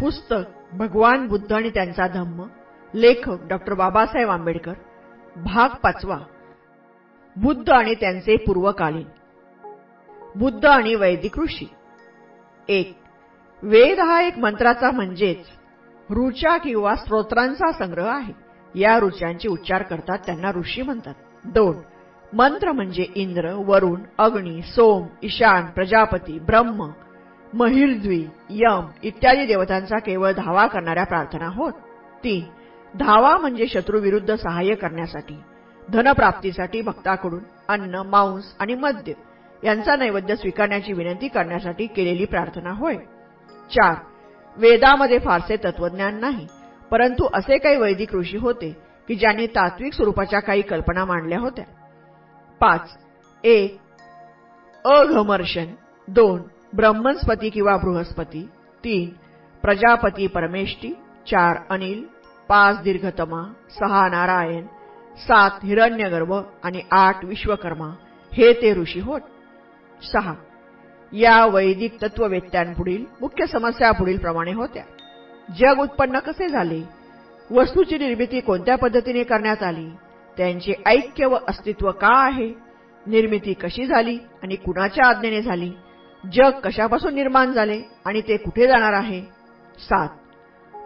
पुस्तक भगवान बुद्ध आणि त्यांचा धम्म लेखक डॉक्टर बाबासाहेब आंबेडकर भाग पाचवा बुद्ध आणि त्यांचे पूर्वकालीन बुद्ध आणि वैदिक ऋषी. एक वेद हा एक मंत्राचा म्हणजेच ऋचा किंवा स्तोत्रांचा संग्रह आहे. या ऋचांचे उच्चार करतात त्यांना ऋषी म्हणतात. दोन मंत्र म्हणजे इंद्र वरुण अग्नी सोम ईशान प्रजापती ब्रह्म महिर्द्वी यम इत्यादी देवतांचा केवळ धावा करणाऱ्या प्रार्थना होत. तीन धावा म्हणजे शत्रूविरुद्ध सहाय्य करण्यासाठी धनप्राप्तीसाठी भक्ताकडून अन्न मांस आणि मद्य यांचा नैवेद्य स्वीकारण्याची विनंती करण्यासाठी केलेली प्रार्थना होय. चार वेदामध्ये फारसे तत्वज्ञान नाही परंतु असे काही वैदिक ऋषी होते की ज्यांनी तात्विक स्वरूपाच्या काही कल्पना मांडल्या होत्या. पाच एक अघमर्शन दोन ब्रह्मस्पती किंवा बृहस्पती. तीन प्रजापती परमेष्टी चार अनिल. पाच दीर्घतमा. सहा नारायण. सात हिरण्यगर्भ. आणि आठ विश्वकर्मा. हे ते ऋषी होत. सहा या वैदिक तत्ववेत्यांपुढील मुख्य समस्या पुढील प्रमाणे होत्या. जग उत्पन्न कसे झाले? वस्तूची निर्मिती कोणत्या पद्धतीने करण्यात आली? त्यांचे ऐक्य व अस्तित्व का आहे? निर्मिती कशी झाली? आणि कुणाच्या आज्ञेने झाली? जग कशापासून निर्माण झाले आणि ते कुठे जाणार आहे? सात.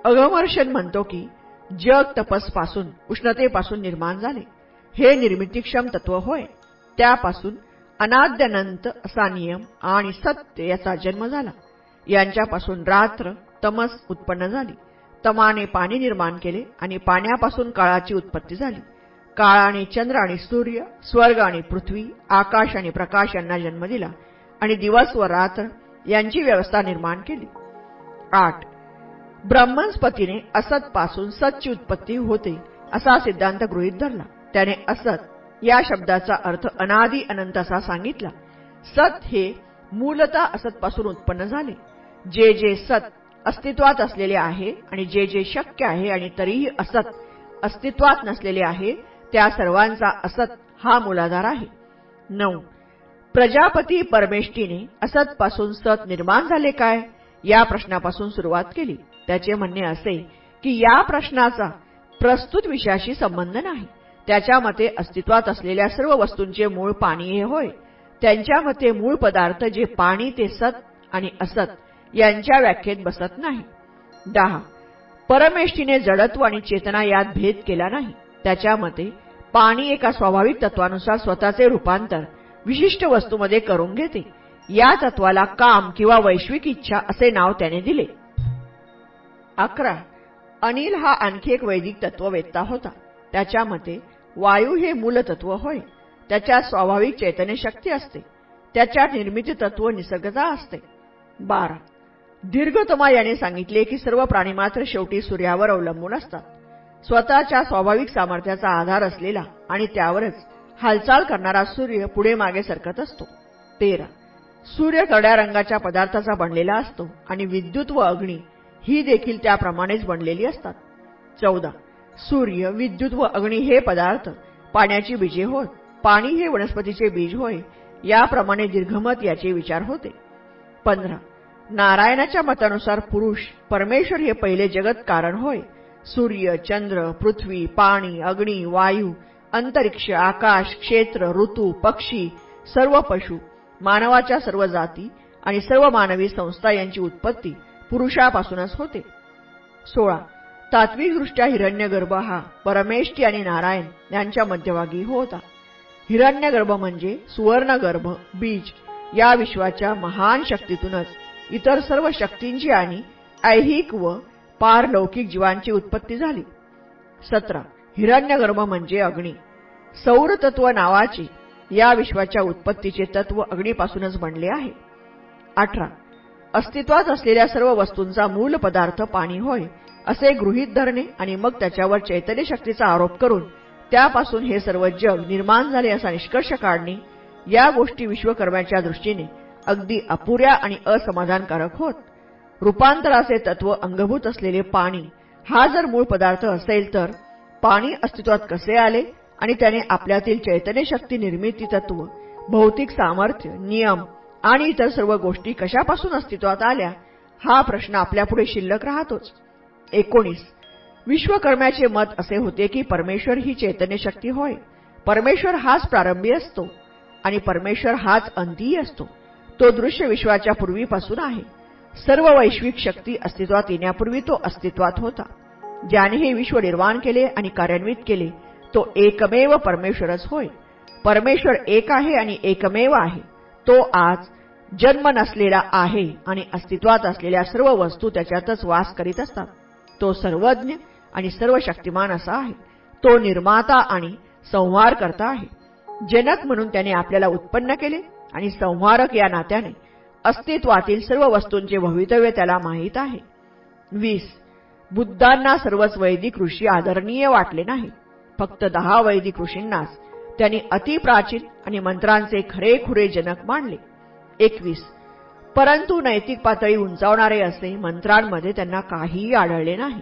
अगमर्शन म्हणतो की जग तपसपासून उष्णतेपासून निर्माण झाले. हे निर्मितीक्षम तत्व होय. त्यापासून अनाद्यनंत असा नियम आणि सत्य याचा जन्म झाला. यांच्यापासून रात्र तमस उत्पन्न झाली. तमाने पाणी निर्माण केले आणि पाण्यापासून काळाची उत्पत्ती झाली. काळाने चंद्र आणि सूर्य स्वर्ग आणि पृथ्वी आकाश आणि प्रकाश यांना जन्म दिला. आणि दिवस व रात्र यांची व्यवस्था निर्माण केली. आठ. ब्रह्मस्पतीने असत पासून सतची उत्पत्ती होते असा सिद्धांत गृहीत धरला. त्याने असत या शब्दाचा अर्थ अनादी अनंत असा सांगितला. सत हे मूलतः असतपासून उत्पन्न झाले. जे जे सत अस्तित्वात असलेले आहे आणि जे जे शक्य आहे आणि तरीही असत अस्तित्वात नसलेले आहे त्या सर्वांचा असत हा मूलाधार आहे. नऊ. प्रजापती परमेष्टीने असतपासून सत निर्माण झाले काय? या प्रश्नापासून सुरुवात केली. त्याचे म्हणणे असे की या प्रश्नाचा प्रस्तुत विषयाशी संबंध नाही. त्याच्या मते अस्तित्वात असलेल्या सर्व वस्तूंचे मूळ पाणी हे होय. त्यांच्या मते मूळ पदार्थ जे पाणी ते सत आणि असत यांच्या व्याख्येत बसत नाही. दहा. परमेष्टीने जडत्व आणि चेतना यात भेद केला नाही. त्याच्या मते पाणी एका स्वाभाविक तत्वानुसार स्वतःचे रूपांतर विशिष्ट वस्तूमध्ये करून घेते. या तत्वाला काम किंवा वैश्विक इच्छा असे नाव त्याने दिले. अकरा. अनिल हा आणखी एक वैदिक तत्ववेत्ता होता. त्याच्या मते वायू हे मूलतत्व होय. त्याच्या स्वाभाविक चैतन्य शक्ती असते. त्याच्यात निर्मिती तत्व निसर्गता असते. बारा. दीर्घतमा याने सांगितले की सर्व प्राणी मात्र शेवटी सूर्यावर अवलंबून असतात. स्वतःच्या स्वाभाविक सामर्थ्याचा आधार असलेला आणि त्यावरच हालचाल करणारा सूर्य पुढे मागे सरकत असतो. तेरा. सूर्य कड्या रंगाच्या पदार्थाचा बनलेला असतो आणि विद्युत व अग्नी ही देखील त्याप्रमाणेच बनलेली असतात. चौदा. सूर्य विद्युत व अग्नी हे पदार्थ पाण्याची बीजे होत पाणी हे वनस्पतीचे बीज होय याप्रमाणे दीर्घमत याचे विचार होते. पंधरा. नारायणाच्या मतानुसार पुरुष परमेश्वर हे पहिले जगत कारण होय. सूर्य चंद्र पृथ्वी पाणी अग्नी वायू अंतरिक्ष आकाश क्षेत्र ऋतू पक्षी सर्व पशु मानवाच्या सर्व जाती आणि सर्व मानवी संस्था यांची उत्पत्ती पुरुषापासूनच होते. सोळा. तात्विकदृष्ट्या हिरण्यगर्भ हा परमेष्टी आणि नारायण यांच्या मध्यभागी होता. हिरण्यगर्भ म्हणजे सुवर्णगर्भ बीज या विश्वाच्या महान शक्तीतूनच इतर सर्व शक्तींची आणि ऐहिक व पारलौकिक जीवांची उत्पत्ती झाली. सतरा. हिरण्यगर्भ म्हणजे अग्नी. सौर तत्व नावाची या विश्वाच्या उत्पत्तीचे तत्व अग्नीपासूनच बनले आहे. अठरा. अस्तित्वात असलेल्या सर्व वस्तूंचा मूल पदार्थ पाणी होय असे गृहीत धरणे आणि मग त्याच्यावर चैतन्य शक्तीचा आरोप करून त्यापासून हे सर्व जग निर्माण झाले असा निष्कर्ष काढणे या गोष्टी विश्वकर्म्याच्या दृष्टीने अगदी अपुऱ्या आणि असमाधानकारक होत. रूपांतराचे तत्व अंगभूत असलेले पाणी हा जर मूळ पदार्थ असेल तर पाणी अस्तित्वात कसे आले आणि त्याने आपल्यातील चैतन्य शक्ती निर्मिती तत्व भौतिक सामर्थ्य नियम आणि इतर सर्व गोष्टी कशापासून अस्तित्वात आल्या हा प्रश्न आपल्यापुढे शिल्लक राहतोच. एकोणीस. विश्वकर्म्याचे मत असे होते की परमेश्वर ही चैतन्य शक्ती होय. परमेश्वर हाच प्रारंभी असतो आणि परमेश्वर हाच अंतीही असतो. तो दृश्य विश्वाच्या पूर्वीपासून आहे. सर्व वैश्विक शक्ती अस्तित्वात येण्यापूर्वी तो अस्तित्वात होता. ज्याने हे विश्व निर्माण केले आणि कार्यान्वित केले तो एकमेव परमेश्वरच होय. परमेश्वर एक आहे आणि एकमेव आहे. तो आज जन्म नसलेला आहे आणि अस्तित्वात असलेल्या सर्व वस्तू त्याच्यातच वास करीत असतात. तो सर्वज्ञ आणि सर्व शक्तिमान असा आहे. तो निर्माता आणि संहार करता आहे. जनक म्हणून त्याने आपल्याला उत्पन्न केले आणि संहारक या नात्याने अस्तित्वातील सर्व वस्तूंचे भवितव्य त्याला माहीत आहे. वीस. बुद्धांना सर्वच वैदिक ऋषी आदरणीय वाटले नाही. फक्त दहा वैदिक ऋषींनाच त्यांनी अतिप्राचीन आणि मंत्रांचे खरेखुरे जनक मानले. एकवीस. परंतु नैतिक पातळी उंचावणारे असे मंत्रांमध्ये त्यांना काहीही आढळले नाही.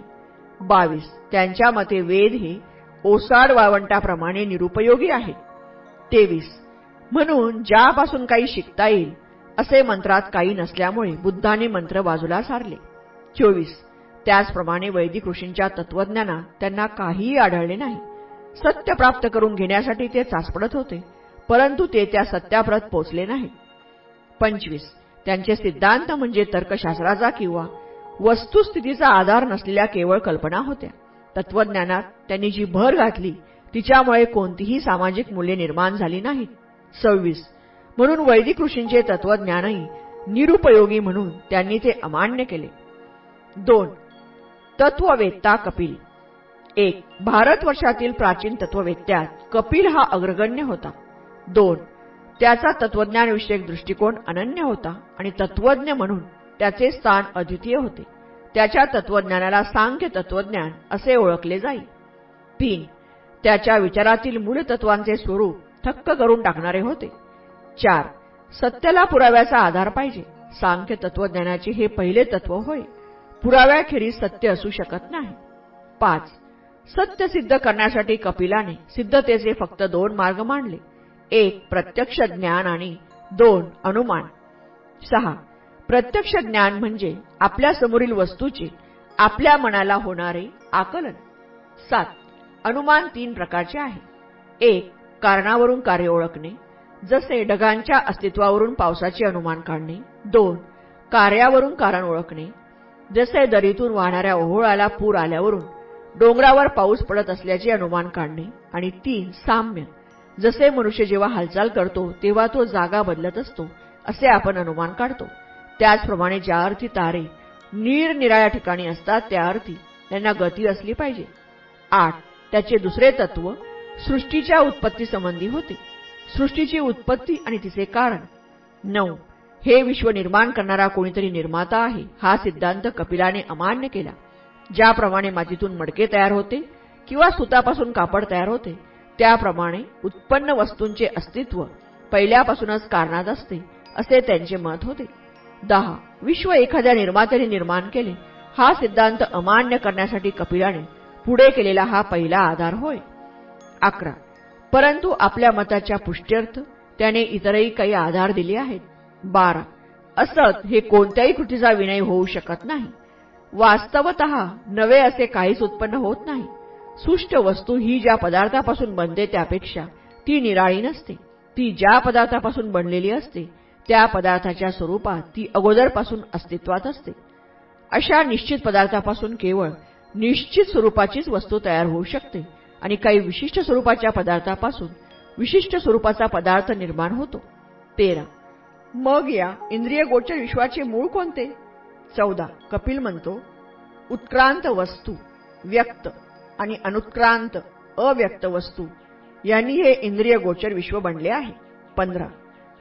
बावीस. त्यांच्या मते वेद हे ओसाड वाळवंटाप्रमाणे निरुपयोगी आहेत तेवीस. म्हणून ज्यापासून काही शिकता येईल असे मंत्रात काही नसल्यामुळे बुद्धाने मंत्र बाजूला सारले. चोवीस. त्याचप्रमाणे वैदिक ऋषींच्या तत्वज्ञानात त्यांना काहीही आढळले नाही. सत्य प्राप्त करून घेण्यासाठी ते चाचपडत होते परंतु ते त्या सत्याप्रत पोचले नाही. पंचवीस. त्यांचे सिद्धांत म्हणजे तर्कशास्त्राचा किंवा वस्तुस्थितीचा आधार नसलेल्या केवळ कल्पना होत्या. तत्वज्ञानात त्यांनी जी भर घातली तिच्यामुळे कोणतीही सामाजिक मूल्ये निर्माण झाली नाहीत सव्वीस. म्हणून वैदिक ऋषींचे तत्वज्ञानही निरुपयोगी म्हणून त्यांनी ते अमान्य केले. दोन. तत्ववेत्ता कपिल. एक भारतवर्षातील प्राचीन तत्ववेत्त्यात कपिल हा अग्रगण्य होता. दोन त्याचा तत्वज्ञानविषयक दृष्टिकोन अनन्य होता आणि तत्वज्ञ म्हणून त्याचे स्थान अद्वितीय होते. त्याच्या तत्वज्ञानाला सांख्य तत्वज्ञान असे ओळखले जाईल तीन त्याच्या विचारातील मूळ तत्वांचे स्वरूप थक्क करून टाकणारे होते. चार सत्याला पुराव्याचा आधार पाहिजे. सांख्य तत्वज्ञानाचे हे पहिले तत्व होय. पुराव्याखेरीज सत्य असू शकत नाही. पाच सत्य सिद्ध करण्यासाठी कपिलाने सिद्धतेचे फक्त दोन मार्ग मांडले. एक प्रत्यक्ष ज्ञान आणि दोन अनुमान. सहा प्रत्यक्ष ज्ञान म्हणजे आपल्या समोरील वस्तूचे आपल्या मनाला होणारे आकलन. सात अनुमान तीन प्रकारचे आहे. एक कारणावरून कार्य ओळखणे जसे ढगांच्या अस्तित्वावरून पावसाचे अनुमान काढणे. दोन कार्यावरून कारण ओळखणे जसे दरीतून वाहणाऱ्या ओहोळाला पूर आल्यावरून डोंगरावर पाऊस पडत असल्याचे अनुमान काढणे आणि तीन साम्य. जसे मनुष्य जेव्हा हालचाल करतो तेव्हा तो जागा बदलत असतो असे आपण अनुमान काढतो. त्याचप्रमाणे ज्या अर्थी तारे निरनिराळ्या ठिकाणी असतात त्या अर्थी त्यांना गती असली पाहिजे. आठ. त्याचे दुसरे तत्व सृष्टीच्या उत्पत्तीसंबंधी होते. सृष्टीची उत्पत्ती आणि तिचे कारण. नऊ. हे विश्व निर्माण करणारा कोणीतरी निर्माता आहे. हा सिद्धांत कपिलाने अमान्य केला. ज्याप्रमाणे मातीतून मडके तयार होते किंवा सुतापासून कापड तयार होते त्याप्रमाणे उत्पन्न वस्तूंचे अस्तित्व पहिल्यापासूनच कारणात असते असे त्यांचे मत होते. दहा. विश्व एखाद्या निर्मात्याने निर्माण केले. हा सिद्धांत अमान्य करण्यासाठी कपिलाने पुढे केलेला हा पहिला आधार होय. अकरा. परंतु आपल्या मताच्या पुष्ट्यर्थ त्याने इतरही काही आधार दिले आहेत. बारा. असत हे कोणत्याही कृतीचा विनय होऊ शकत नाही. वास्तवत नवे असे काहीच उत्पन्न होत नाही. सुष्ट वस्तू ही ज्या पदार्थापासून बनते त्यापेक्षा ती निराळी नसते. ती ज्या पदार्थापासून बनलेली असते त्या पदार्थाच्या स्वरूपात ती अगोदरपासून अस्तित्वात असते. अशा निश्चित पदार्थापासून केवळ निश्चित स्वरूपाचीच वस्तू तयार होऊ शकते आणि काही विशिष्ट स्वरूपाच्या पदार्थापासून विशिष्ट स्वरूपाचा पदार्थ निर्माण होतो. तेरा. मग या इंद्रिय गोचर विश्वाचे मूळ कोणते? चौदा. कपिल म्हणतो उत्क्रांत वस्तू व्यक्त आणि अनुत्क्रांत अव्यक्त वस्तू यांनी हे इंद्रिय गोचर विश्व बनले आहे. पंधरा.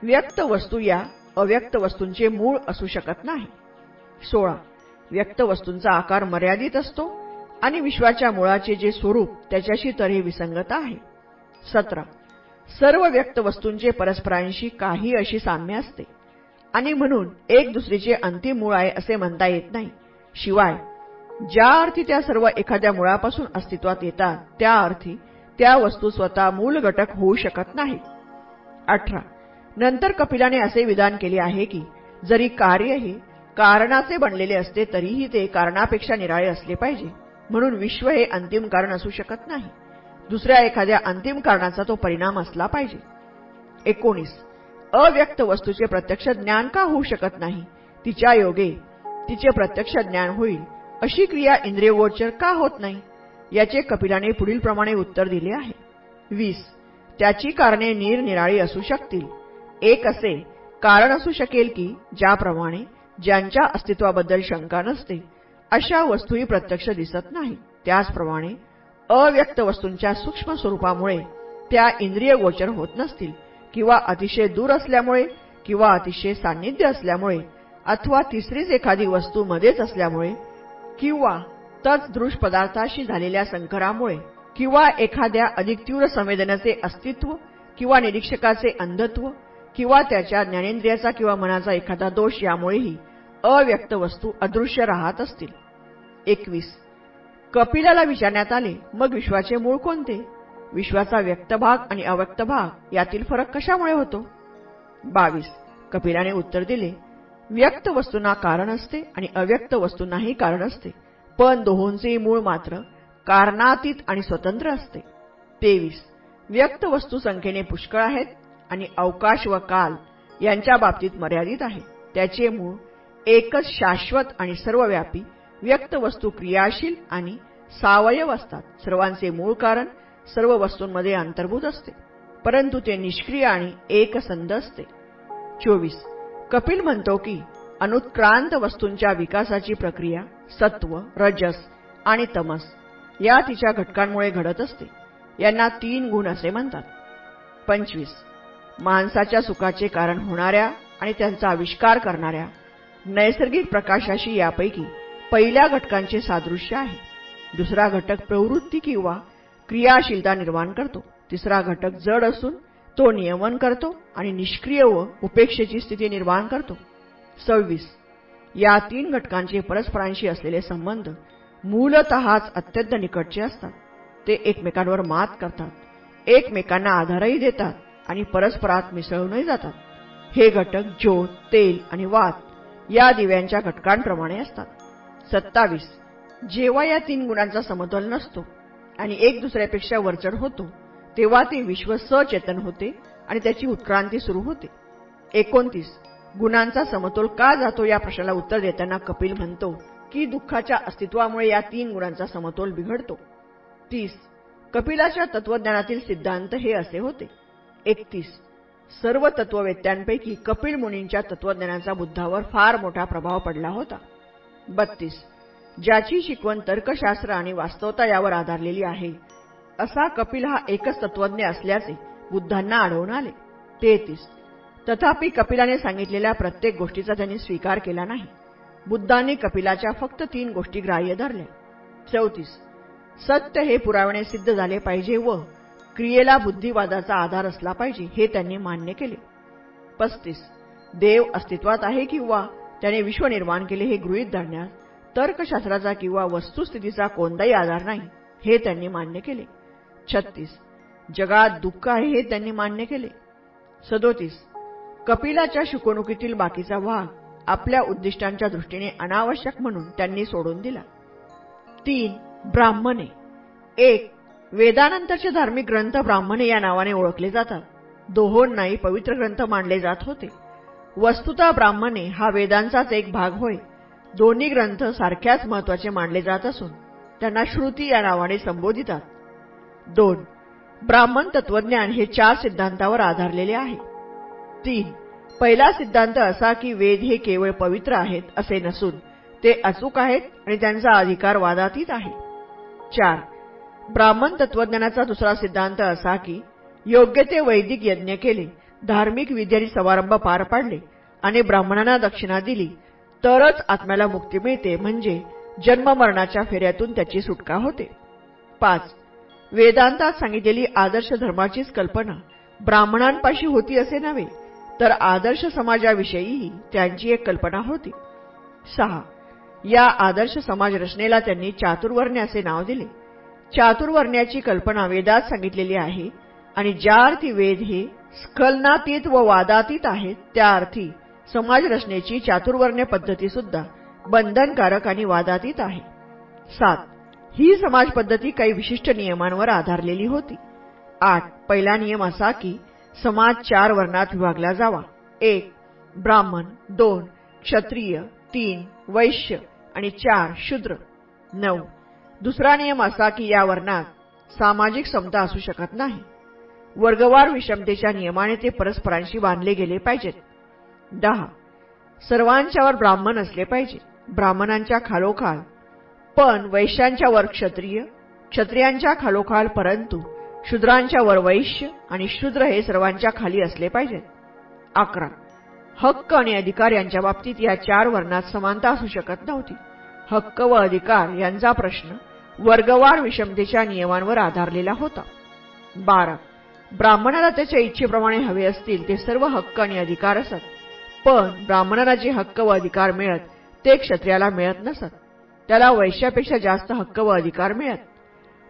व्यक्त वस्तू या अव्यक्त वस्तूंचे मूळ असू शकत नाही. सोळा. व्यक्त वस्तूंचा आकार मर्यादित असतो आणि विश्वाच्या मुळाचे जे स्वरूप त्याच्याशी तरी विसंगत आहे. सतरा. सर्व व्यक्त वस्तूंचे परस्परांशी काही अशी साम्य असते. आणि म्हणून एक दुसरीचे अंतिम मूळ आहे असे म्हणता येत नाही. शिवाय ज्या अर्थी त्या सर्व एखाद्या मुळापासून अस्तित्वात येतात त्या अर्थी त्या वस्तू स्वतः मूल घटक होऊ शकत नाही. अठरा. नंतर कपिलाने असे विधान केले आहे की जरी कार्य हे कारणाचे बनलेले असते तरीही ते कारणापेक्षा निराळे असले पाहिजे. म्हणून विश्व हे अंतिम कारण असू शकत नाही. दुसऱ्या एखाद्या अंतिम कारणाचा तो परिणाम असला पाहिजे. एकोणीस. अव्यक्त वस्तूचे प्रत्यक्ष ज्ञान का होऊ शकत नाही? तिच्या योगे तिचे प्रत्यक्ष ज्ञान होईल अशी क्रिया इंद्रियगोचर का होत नाही? याचे कपिलाने पुढील प्रमाणे उत्तर दिले आहे. वीस. त्याची कारणे निरनिराळी असू शकतील. एक असे कारण असू शकेल की ज्याप्रमाणे ज्यांच्या अस्तित्वाबद्दल शंका नसते अशा वस्तूही प्रत्यक्ष दिसत नाही. त्याचप्रमाणे अव्यक्त वस्तूंच्या सूक्ष्म स्वरूपामुळे त्या इंद्रिय गोचर होत नसतील किंवा अतिशय दूर असल्यामुळे किंवा अतिशय सान्निध्य असल्यामुळे अथवा तिसरीच एखादी वस्तू मध्येच असल्यामुळे किंवा तत्दृश पदार्थाशी झालेल्या संकरामुळे किंवा एखाद्या अधिक तीव्र संवेदनाचे अस्तित्व किंवा निरीक्षकाचे अंधत्व किंवा त्याच्या ज्ञानेंद्रियाचा किंवा मनाचा एखादा दोष यामुळेही अव्यक्त वस्तू अदृश्य राहत असतील. एकवीस. कपिलाला विचारण्यात आले मग विश्वाचे मूळ कोणते? विश्वाचा व्यक्त भाग आणि अव्यक्त भाग यातील फरक कशामुळे होतो? बावीस. कपिलाने उत्तर दिले व्यक्त वस्तूंना कारण असते आणि अव्यक्त वस्तूंनाही कारण असते. पण दोहोंचे मूळ मात्र कारणातीत आणि स्वतंत्र असते. तेवीस. व्यक्त वस्तू संख्येने पुष्कळ आहेत आणि अवकाश व काल यांच्या बाबतीत मर्यादित आहे. त्याचे मूळ एकच शाश्वत आणि सर्वव्यापी व्यक्त वस्तू क्रियाशील आणि सावयव असतात. सर्वांचे मूळ कारण सर्व वस्तूंमध्ये अंतर्भूत असते. परंतु ते निष्क्रिय आणि एकसंध असते. चोवीस. कपिल म्हणतो की अनुत्क्रांत वस्तूंच्या विकासाची प्रक्रिया सत्व रजस आणि तमस या तिच्या घटकांमुळे घडत असते. यांना तीन गुण असे म्हणतात. पंचवीस. माणसाच्या सुखाचे कारण होणाऱ्या आणि त्यांचा आविष्कार करणाऱ्या नैसर्गिक प्रकाशाशी यापैकी पहिल्या घटकांचे सादृश्य आहे. दुसरा घटक प्रवृत्ती किंवा क्रियाशीलता निर्माण करतो. तिसरा घटक जड असून तो नियमन करतो आणि निष्क्रिय व उपेक्षेची स्थिती निर्माण करतो. सव्वीस. या तीन घटकांचे परस्परांशी असलेले संबंध मूलतःच अत्यंत निकटचे असतात. ते एकमेकांवर मात करतात. एकमेकांना आधारही देतात आणि परस्परात मिसळूनही जातात. हे घटक ज्योत तेल आणि वात या दिव्यांच्या घटकांप्रमाणे असतात. सत्तावीस. जेव्हा या तीन गुणांचा समतोल नसतो आणि एक दुसऱ्यापेक्षा वरचढ होतो तेव्हा ते विश्व सचेतन होते आणि त्याची उत्क्रांती सुरू होते. एकोणतीस. गुणांचा समतोल का जातो या प्रश्नाला उत्तर देताना कपिल म्हणतो की दुःखाच्या अस्तित्वामुळे या तीन गुणांचा समतोल बिघडतो. तीस. कपिलाच्या तत्वज्ञानातील सिद्धांत हे असे होते. एकतीस. सर्व तत्ववेत्यांपैकी कपिल मुनींच्या तत्वज्ञानाचा बुद्धावर फार मोठा प्रभाव पडला होता. बत्तीस. ज्याची शिकवण तर्कशास्त्र आणि वास्तवता यावर आधारलेली आहे असा कपिल हा एकच तत्वज्ञ असल्याचे बुद्धांना आढळून आले. तेहतीस. तथापि कपिलाने सांगितलेल्या प्रत्येक गोष्टीचा त्यांनी स्वीकार केला नाही. बुद्धांनी कपिलाच्या फक्त तीन गोष्टी ग्राह्य धरल्या. चौतीस. सत्य हे पुरावणे सिद्ध झाले पाहिजे व क्रियेला बुद्धिवादाचा आधार असला पाहिजे हे त्यांनी मान्य केले. पस्तीस. देव अस्तित्वात आहे किंवा त्याने विश्व निर्माण केले हे गृहीत धरण्यास तर्कशास्त्राचा किंवा वस्तुस्थितीचा कोणताही आधार नाही हे त्यांनी मान्य केले. छत्तीस. जगात दुःख आहे हे त्यांनी मान्य केले. सदोतीस. कपिलाच्या शिकवणुकीतील बाकीचा भाग आपल्या उद्दिष्टांच्या दृष्टीने अनावश्यक म्हणून त्यांनी सोडून दिला. तीन. ब्राह्मणे. एक. वेदानंतरचे धार्मिक ग्रंथ ब्राह्मणे या नावाने ओळखले जातात. दोहोंनाही पवित्र ग्रंथ मानले जात होते. वस्तुता ब्राह्मणे हा वेदांचाच एक भाग होय. दोन्ही ग्रंथ सारख्याच महत्त्वाचे मानले जात असून त्यांना श्रुती या नावाने संबोधितात. दोन ब्राह्मण तत्वज्ञान हे चार सिद्धांतावर आधारलेले आहे. तीन पहिला सिद्धांत असा की वेद हे केवळ पवित्र आहेत असे नसून ते अचूक आहेत आणि त्यांचा अधिकार वादातीत आहे. चार ब्राह्मण तत्वज्ञानाचा दुसरा सिद्धांत असा की योग्य ते वैदिक यज्ञ केले धार्मिक विद्यारी समारंभ पार पाडले आणि ब्राह्मणांना दक्षिणा दिली. तरच आत्म्याला मुक्ती मिळते म्हणजे जन्ममरणाच्या फेऱ्यातून त्याची सुटका होते. पाच. वेदांतात सांगितलेली आदर्श धर्माचीच कल्पना ब्राह्मणांपाशी होती असे नव्हे तर आदर्श समाजाविषयीही त्यांची एक कल्पना होती. सहा. या आदर्श समाज रचनेला त्यांनी चातुर्वर्ण्य असे नाव दिले. चातुर्वर्ण्याची कल्पना वेदात सांगितलेली आहे आणि ज्या अर्थी वेद हे स्खलनातीत व वादातीत आहेत त्या अर्थी समाज रचनेची चातुर्वर्ण्य पद्धती सुद्धा बंधनकारक आणि वादातीत आहे. सात ही समाज पद्धती काही विशिष्ट नियमांवर आधारलेली होती. आठ पहिला नियम असा की समाज चार वर्णात विभागला जावा. एक ब्राह्मण दोन क्षत्रिय तीन वैश्य आणि चार शूद्र. नऊ दुसरा नियम असा की या वर्णात सामाजिक समता असू शकत नाही. वर्गवार विषमतेच्या नियमाने ते परस्परांशी बांधले गेले पाहिजेत. दहा. सर्वांच्यावर ब्राह्मण असले पाहिजे. ब्राह्मणांच्या खालोखाल. पण वैश्यांच्या वर क्षत्रिय क्षत्रियांच्या खालोखाल परंतु शूद्रांच्या वर वैश्य आणि शूद्र हे सर्वांच्या खाली असले पाहिजेत. अकरा. हक्क आणि अधिकार यांच्या बाबतीत या चार वर्णात समानता असू शकत नव्हती. हक्क व अधिकार यांचा प्रश्न वर्गवार विषमतेच्या नियमांवर आधारलेला होता. बारा. ब्राह्मणाला त्याच्या इच्छेप्रमाणे हवे असतील ते सर्व हक्क आणि अधिकार असत. पण ब्राह्मणाला जे हक्क व अधिकार मिळत ते क्षत्रियाला मिळत नसत. त्याला वैश्यापेक्षा जास्त हक्क व अधिकार मिळत.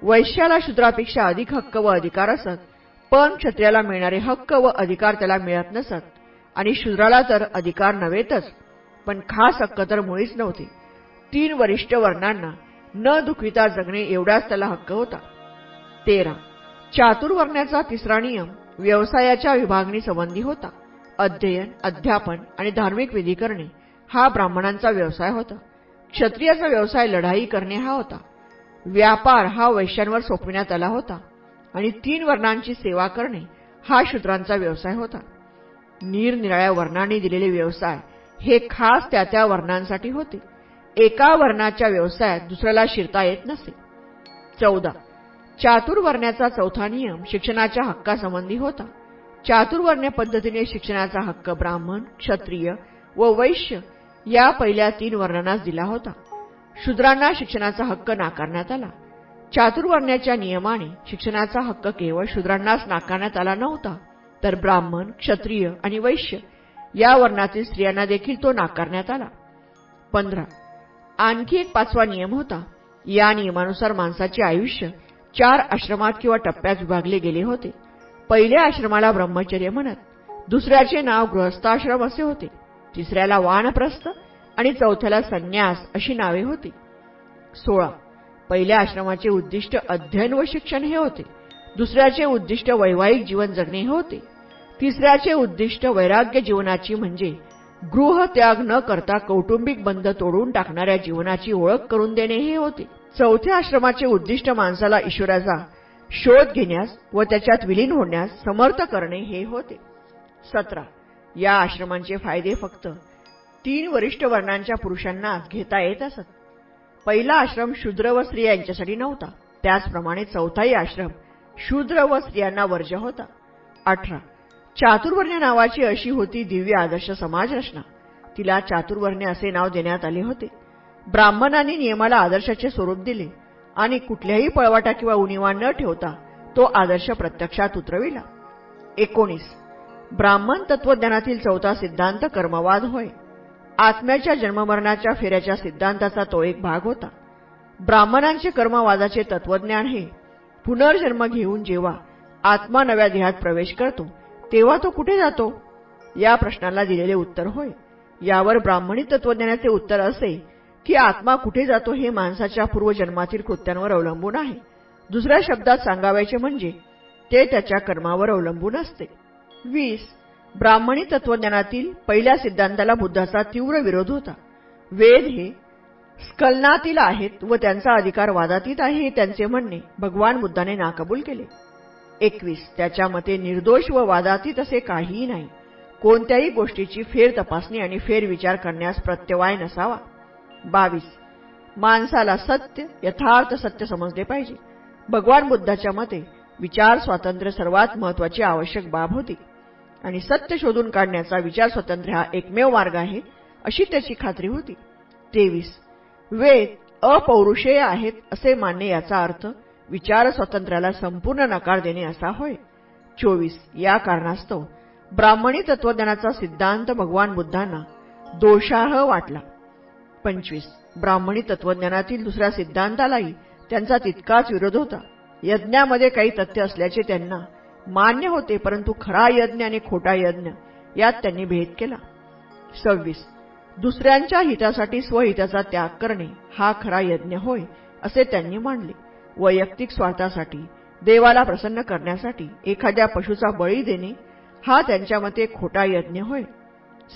वैश्याला शूद्रापेक्षा अधिक हक्क व अधिकार असत पण क्षत्रियाला मिळणारे हक्क व अधिकार त्याला मिळत नसत. आणि शूद्राला तर अधिकार नव्हेतच पण खास हक्क तर मुळीच नव्हते. तीन वरिष्ठ वर्णांना न दुखविता जगणे एवढाच त्याला हक्क होता. तेरा. चातुर्वर्ण्याचा तिसरा नियम व्यवसायाच्या विभागणी संबंधी होता. अध्ययन अध्यापन आणि धार्मिक विधी करणे हा ब्राह्मणांचा व्यवसाय होता. क्षत्रियाचा व्यवसाय लढाई करणे हा होता. व्यापार हा वैश्यांवर सोपविण्यात आला होता आणि तीन वर्णांची सेवा करणे हा शूद्रांचा व्यवसाय होता. निरनिराळ्या वर्णांनी दिलेले व्यवसाय हे खास त्या त्या वर्णांसाठी होते. एका वर्णाच्या व्यवसायात दुसऱ्याला शिरता येत नसे. चौदा. चातुर्वर्ण्याचा चौथा नियम शिक्षणाच्या हक्कासंबंधी होता. चातुर्वर्ण्य पद्धतीने शिक्षणाचा हक्क ब्राह्मण क्षत्रिय व वैश्य या पहिल्या तीन वर्णांनाच दिला होता. शूद्रांना शिक्षणाचा हक्क नाकारण्यात आला. चातुर्वर्ण्याच्या नियमाने शिक्षणाचा हक्क केवळ शूद्रांनाच नाकारण्यात आला नव्हता तर ब्राह्मण क्षत्रिय आणि वैश्य या वर्णातील स्त्रियांना देखील तो नाकारण्यात आला. पंधरा. आणखी एक पाचवा नियम होता. या नियमानुसार माणसाचे आयुष्य चार आश्रमात किंवा टप्प्यात विभागले गेले होते. पहिल्या आश्रमाला ब्रह्मचर्य म्हणत दुसऱ्याचे नाव गृहस्थाश्रम असे होते. तिसऱ्याला वानप्रस्थ आणि चौथ्याला संन्यास अशी नावे होती. सोळा. पहिल्या आश्रमाचे उद्दिष्ट अध्ययन व शिक्षण हे होते. दुसऱ्याचे उद्दिष्ट वैवाहिक जीवन जगणे हे होते. तिसऱ्याचे उद्दिष्ट वैराग्य जीवनाची म्हणजे गृहत्याग न करता कौटुंबिक बंध तोडून टाकणाऱ्या जीवनाची ओळख करून देणे हे होते. चौथ्या आश्रमाचे उद्दिष्ट माणसाला ईश्वराचा शोध घेण्यास व त्याच्यात विलीन होण्यास समर्थ करणे हे होते. सतरा. या आश्रमांचे फायदे फक्त तीन वरिष्ठ वर्णांच्या पुरुषांना घेता येत असत. पहिला आश्रम शूद्र व स्त्रिया यांच्यासाठी नव्हता. त्याचप्रमाणे चौथाही आश्रम शूद्र व स्त्रियांना वर्ज्य होता. अठरा. चातुर्वर्ण्य नावाची अशी होती दिव्य आदर्श समाज रचना. तिला चातुर्वर्ण्य असे नाव देण्यात आले होते. ब्राह्मणांनी नियमाला आदर्शाचे स्वरूप दिले आणि कुठल्याही पळवाटा किंवा उणीवा न ठेवता तो आदर्श प्रत्यक्षात उतरविला. एकोणीस. ब्राह्मण तत्वज्ञानातील चौथा सिद्धांत कर्मवाद होय. आत्म्याच्या जन्ममरणाच्या फेऱ्याच्या सिद्धांताचा तो एक भाग होता. ब्राह्मणांचे कर्मवादाचे तत्वज्ञान हे पुनर्जन्म घेऊन जेव्हा आत्मा नव्या देहात प्रवेश करतो तेव्हा तो कुठे जातो? या प्रश्नाला दिलेले उत्तर होय. यावर ब्राह्मणी तत्वज्ञानाचे उत्तर असे की आत्मा कुठे जातो हे माणसाच्या पूर्वजन्मातील कृत्यांवर अवलंबून आहे. दुसऱ्या शब्दात सांगावायचे म्हणजे ते त्याच्या कर्मावर अवलंबून असते. वीस ब्राह्मणी तत्वज्ञानातील पहिल्या सिद्धांताला बुद्धाचा तीव्र विरोध होता. वेद हे स्खलनातील आहेत व त्यांचा अधिकार वादातीत आहे हे त्यांचे म्हणणे भगवान बुद्धाने नाकबूल केले. एकवीस त्याच्या मते निर्दोष व वादातीत असे काहीही नाही. कोणत्याही गोष्टीची फेर तपासणी आणि फेरविचार करण्यास प्रत्यवाय नसावा. बावीस. माणसाला सत्य यथार्थ सत्य समजले पाहिजे. भगवान बुद्धाच्या मते विचार स्वातंत्र्य सर्वात महत्वाची आवश्यक बाब होती. आणि सत्य शोधून काढण्याचा विचार स्वातंत्र्य हा एकमेव मार्ग आहे अशी त्याची खात्री होती. तेवीस. वेद अपौरुषेय आहेत असे मानणे याचा अर्थ विचार स्वातंत्र्याला संपूर्ण नकार देणे असा होय. चोवीस. या कारणास्तव ब्राह्मणी तत्वज्ञानाचा सिद्धांत भगवान बुद्धांना दोषाह वाटला. पंचवीस. ब्राह्मणी तत्वज्ञानातील दुसऱ्या सिद्धांतालाही त्यांचा तितकाच विरोध होता. यज्ञामध्ये काही तथ्य असल्याचे त्यांना मान्य होते परंतु खरा यज्ञ आणि खोटा यज्ञ यात त्यांनी भेद केला. सव्वीस. दुसऱ्यांच्या हितासाठी स्वहिताचा त्याग करणे हा खरा यज्ञ होय असे त्यांनी मांडले वैयक्तिक स्वार्थासाठी देवाला प्रसन्न करण्यासाठी एखाद्या पशुचा बळी देणे हा त्यांच्या मते खोटा यज्ञ होय.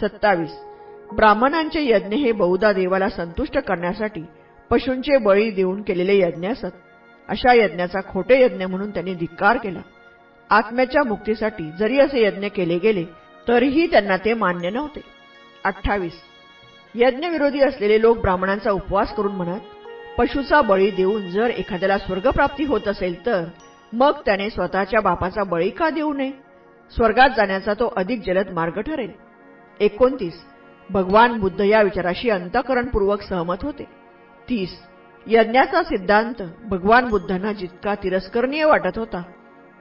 सत्तावीस. ब्राह्मणांचे यज्ञ हे बहुधा देवाला संतुष्ट करण्यासाठी पशूंचे बळी देऊन केलेले यज्ञ असत. अशा यज्ञाचा खोटे यज्ञ म्हणून त्यांनी धिक्कार केला. आत्म्याच्या मुक्तीसाठी जरी असे यज्ञ केले गेले तरीही त्यांना ते मान्य नव्हते. अठ्ठावीस. यज्ञविरोधी असलेले लोक ब्राह्मणांचा उपवास करून म्हणत पशूचा बळी देऊन जर एखाद्याला स्वर्गप्राप्ती होत असेल तर मग त्याने स्वतःच्या बापाचा बळी का देऊ नये? स्वर्गात जाण्याचा तो अधिक जलद मार्ग ठरेल. एकोणतीस. भगवान बुद्ध या विचाराशी अंतकरणपूर्वक सहमत होते. तीस. यज्ञाचा सिद्धांत भगवान बुद्धांना जितका तिरस्करणीय वाटत होता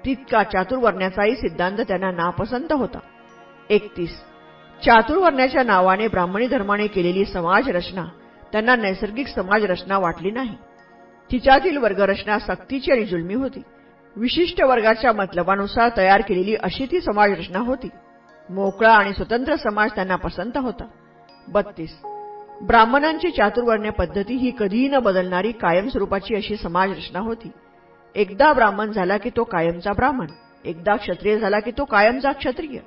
तितका चातुर्वर्ण्याचाही सिद्धांत त्यांना नापसंत होता. एकतीस. चातुर्वर्ण्याच्या नावाने ब्राह्मणी धर्माने केलेली समाज रचना त्यांना नैसर्गिक समाज रचना वाटली नाही. तिच्यातील वर्गरचना सक्तीची आणि जुलमी होती. विशिष्ट वर्गाच्या मतलबानुसार तयार केलेली अशी ती समाजरचना होती. मोकळा आणि स्वतंत्र समाज त्यांना पसंत होता. बत्तीस. ब्राह्मणांची चातुर्वर्ण्य पद्धती ही कधीही न बदलणारी कायमस्वरूपाची अशी समाजरचना होती. एकदा ब्राह्मण झाला की तो कायमचा ब्राह्मण. एकदा क्षत्रिय झाला की तो कायमचा क्षत्रिय.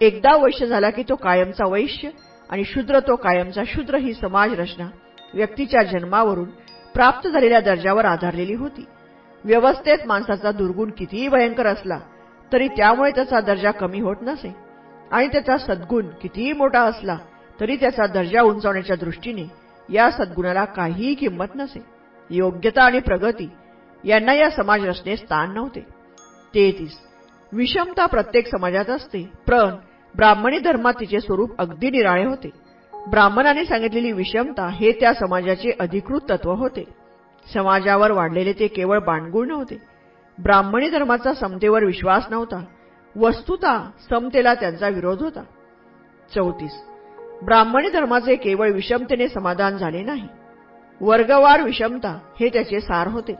एकदा वैश्य झाला की तो कायमचा वैश्य आणि शूद्र तो कायमचा शूद्र ही समाजरचना व्यक्तीच्या जन्मावरून प्राप्त झालेल्या दर्जावर आधारलेली होती. व्यवस्थेत माणसाचा दुर्गुण कितीही भयंकर असला तरी त्यामुळे त्याचा दर्जा कमी होत नसे. आणि त्याचा सद्गुण कितीही मोठा असला तरी त्याचा दर्जा उंचावण्याच्या दृष्टीने या सद्गुणाला काहीही किंमत नसे. योग्यता आणि प्रगती यांना या समाज रचनेत स्थान नव्हते. तेहतीस. विषमता प्रत्येक समाजात असते. पण ब्राह्मणी धर्मात तिचे स्वरूप अगदी निराळे होते. ब्राह्मणाने सांगितलेली विषमता हे त्या समाजाचे अधिकृत तत्व होते. समाजावर वाढलेले ते केवळ बाणगुळ नव्हते. ब्राह्मणी धर्माचा समतेवर विश्वास नव्हता. वस्तुता समतेला त्यांचा विरोध होता. चौतीस. ब्राह्मणी धर्माचे केवळ विषमतेने समाधान झाले नाही. वर्गवार विषमता हे त्याचे सार होते.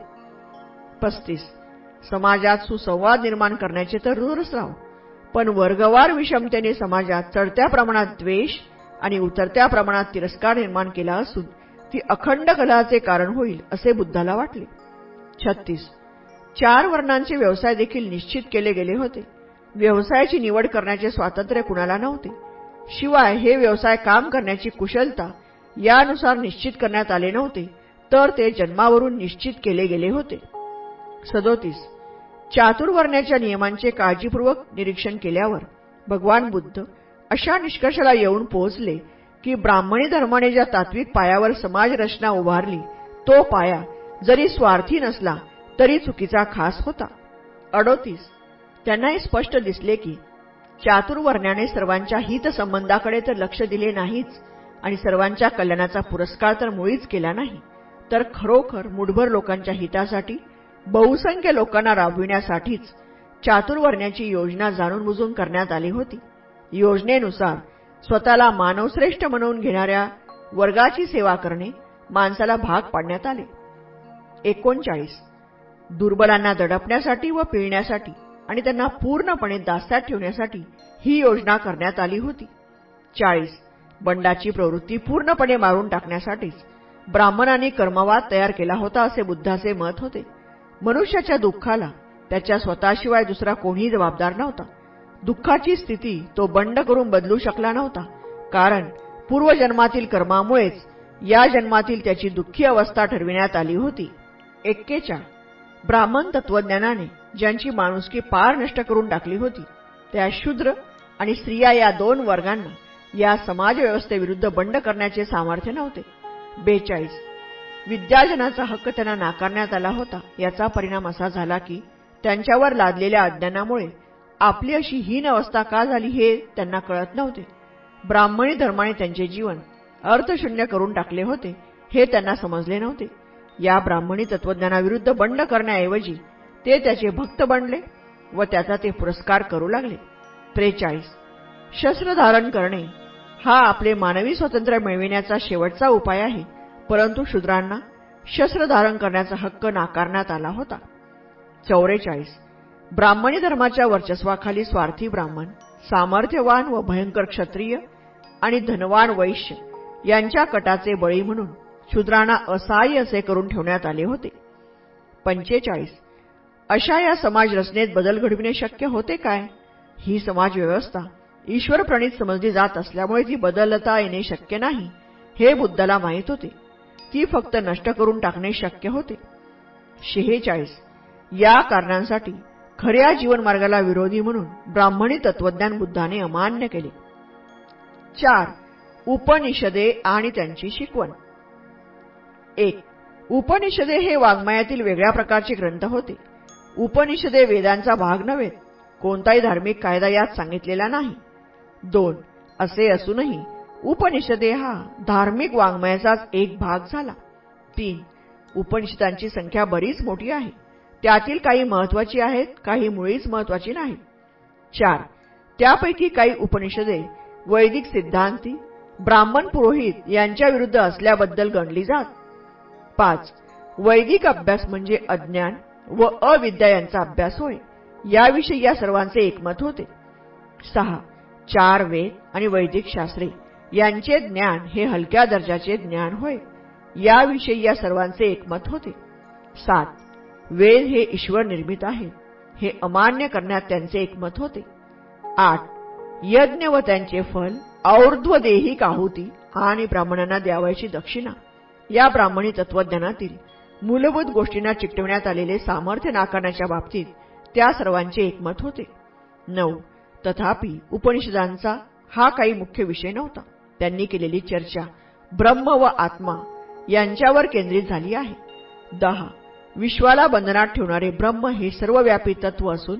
पस्तीस. समाजात सुसंवाद निर्माण करण्याचे तर दूरच राव पण वर्गवार विषमतेने समाजात चढत्या प्रमाणात द्वेष आणि उतरत्या प्रमाणात तिरस्कार निर्माण केला असून ती अखंड कलाचे कारण होईल असे बुद्धाला वाटले. छत्तीस. चार वर्णांचे व्यवसाय देखील निश्चित केले गेले होते. व्यवसायाची निवड करण्याचे स्वातंत्र्य कुणाला नव्हते. शिवाय हे व्यवसाय काम करण्याची कुशलता यानुसार निश्चित करण्यात आले नव्हते तर ते जन्मावरून निश्चित केले गेले होते. सदोतीस. चातुर्वर्ण्याच्या नियमांचे काळजीपूर्वक निरीक्षण केल्यावर भगवान बुद्ध अशा निष्कर्षाला येऊन पोहोचले की ब्राह्मणी धर्माने ज्या तात्विक पायावर समाज रचना उभारली तो पाया जरी स्वार्थी नसला तरी चुकीचा खास होता. अडोतीस. त्यांना हे स्पष्ट दिसले की चातुर्वर्ण्याने सर्वांच्या हितसंबंधाकडे तर लक्ष दिले नाहीच आणि सर्वांच्या कल्याणाचा पुरस्कार तर मुळीच केला नाही. तर खरोखर मुठभर लोकांच्या हितासाठी बहुसंख्य लोकांना राबविण्यासाठीच चातुर्वर्ण्याची योजना जाणून बुजून करण्यात आली होती. योजनेनुसार स्वतःला मानवश्रेष्ठ म्हणून घेणाऱ्या वर्गाची सेवा करणे माणसाला भाग पाडण्यात आले. एकोणचाळीस. दुर्बलांना दडपण्यासाठी व पिळण्यासाठी आणि त्यांना पूर्णपणे दास्यात ठेवण्यासाठी ही योजना करण्यात आली होती. चाळीस. बंडाची प्रवृत्ती पूर्णपणे मारून टाकण्यासाठीच ब्राह्मणांनी कर्मवाद तयार केला होता असे बुद्धाचे मत होते. मनुष्याच्या दुःखाला त्याच्या स्वतःशिवाय दुसरा कोणीही जबाबदार नव्हता. दुःखाची स्थिती तो बंड करून बदलू शकला नव्हता. कारण पूर्वजन्मातील कर्मामुळेच या जन्मातील त्याची दुःखी अवस्था ठरविण्यात आली होती. एक्केच्या ब्राह्मण तत्वज्ञानाने ज्यांची माणुसकी पार नष्ट करून टाकली होती त्या शूद्र आणि स्त्रिया या दोन वर्गांना या समाजव्यवस्थेविरुद्ध बंड करण्याचे सामर्थ्य नव्हते. बेचाळीस. विद्याजनाचा हक्क त्यांना नाकारण्यात आला होता याचा परिणाम असा झाला की त्यांच्यावर लादलेल्या अज्ञानामुळे आपली अशी हीन अवस्था का झाली हे त्यांना कळत नव्हते. ब्राह्मणी धर्माने त्यांचे जीवन अर्थशून्य करून टाकले होते हे त्यांना समजले नव्हते. या ब्राह्मणी तत्वज्ञानाविरुद्ध बंड करण्याऐवजी ते त्याचे भक्त बनले व त्याचा ते पुरस्कार करू लागले. त्रेचाळीस. शस्त्र धारण करणे हा आपले मानवी स्वातंत्र्य मिळविण्याचा शेवटचा उपाय आहे परंतु शूद्रांना शस्त्र धारण करण्याचा हक्क नाकारण्यात आला होता. चौवेचाळीस ब्राह्मणी धर्माच्या वर्चस्वाखाली स्वार्थी ब्राह्मण सामर्थ्यवान व भयंकर क्षत्रिय आणि धनवान वैश्य यांच्या कटाचे बळी म्हणून शूद्रांना असहाय्य असे करून ठेवण्यात आले होते. पंचेचाळीस. अशा या समाज रचनेत बदल घडविणे शक्य होते काय? ही समाज व्यवस्था ईश्वरप्रणित समजली जात असल्यामुळे ती बदलता येणे शक्य नाही हे बुद्धाला माहीत होते. ती फक्त नष्ट करून टाकणे शक्य होते. शेहेचाळीस. या कारणांसाठी खऱ्या जीवनमार्गाला विरोधी म्हणून ब्राह्मणी तत्वज्ञान बुद्धाने अमान्य केले. चार. उपनिषदे आणि त्यांची शिकवण. एक उपनिषदे हे वाङ्मयातील वेगळ्या प्रकारचे ग्रंथ होते. उपनिषदे वेदांचा भाग नव्हेत कोणताही धार्मिक कायदा यात सांगितलेला नाही. दोन असे असूनही उपनिषदे हा धार्मिक वाङ्मयाचाच एक भाग झाला. तीन उपनिषदांची संख्या बरीच मोठी आहे. त्यातील काही महत्वाची आहेत काही मुळीच महत्वाची नाही. चार त्यापैकी काही उपनिषदे वैदिक सिद्धांती ब्राह्मण पुरोहित यांच्या विरुद्ध असल्याबद्दल गणली जात. पाच. वैदिक अभ्यास म्हणजे अज्ञान व अविद्या यांचा अभ्यास होय. याविषयी या सर्वांचे एकमत होते. सहा. चार वेद आणि वैदिक शास्त्रे यांचे ज्ञान हे हलक्या दर्जाचे ज्ञान होय. याविषयी या सर्वांचे एकमत होते. सात. वेद हे ईश्वर निर्मित आहे. हे अमान्य करण्यात त्यांचे एकमत होते. आठ. यज्ञ व त्यांचे फल और्ध्वदेही काहुती आणि ब्राह्मणांना द्यावायची दक्षिणा. या ब्राह्मणी तत्वज्ञानातील मूलभूत गोष्टींना चिकटवण्यात आलेले सामर्थ्य नाकारण्याच्या बाबतीत त्या सर्वांचे एकमत होते. नऊ. तथापि उपनिषदांचा हा काही मुख्य विषय नव्हता. त्यांनी केलेली चर्चा ब्रह्म व आत्मा यांच्यावर केंद्रित झाली आहे. दहा. विश्वाला बंधनात ठेवणारे ब्रह्म हे सर्वव्यापी तत्व असून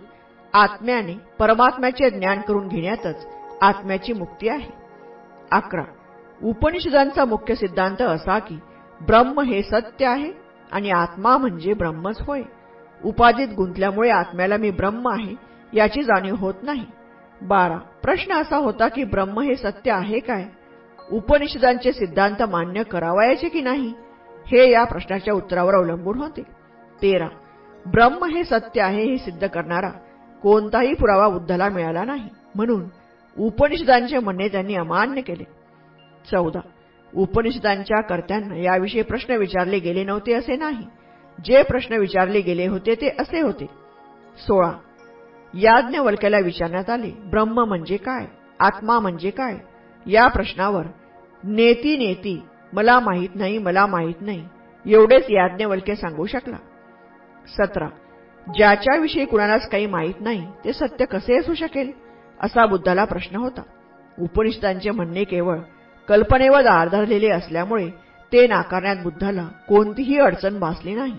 आत्म्याने परमात्म्याचे ज्ञान करून घेण्यातच आत्म्याची मुक्ती आहे. अकरा. उपनिषदांचा मुख्य सिद्धांत असा की ब्रह्म हे सत्य आहे आणि आत्मा म्हणजे ब्रह्मच होय. उपाधीत गुंतल्यामुळे आत्म्याला मी ब्रह्म आहे याची जाणीव होत नाही. बारा. प्रश्न असा होता की ब्रह्म हे सत्य आहे काय? उपनिषदांचे सिद्धांत मान्य करावायचे की नाही? हे या प्रश्नाच्या उत्तरावर अवलंबून होते. तेरा. ब्रह्म हे सत्य आहे हे सिद्ध करणारा कोणताही पुरावा बुद्धाला मिळाला नाही. म्हणून उपनिषदांचे म्हणणे त्यांनी अमान्य केले. चौदा. उपनिषदांच्या कर्त्यांना याविषयी प्रश्न विचारले गेले नव्हते असे नाही. जे प्रश्न विचारले गेले होते ते असे होते. सोळा. याज्ञवल्क्याला विचारण्यात आले ब्रह्म म्हणजे काय? आत्मा म्हणजे काय? या प्रश्नावर नेती नेती मला माहीत नाही मला माहीत नाही एवढेच याज्ञवल्क्य सांगू शकला. सतरा. ज्याच्याविषयी कुणालाच काही माहीत नाही ते सत्य कसे असू शकेल? असा बुद्धाला प्रश्न होता. उपनिषदांचे म्हणणे केवळ कल्पनेवर आधारलेले असल्यामुळे ते नाकारण्यात बुद्धाला कोणतीही अडचण भासली नाही.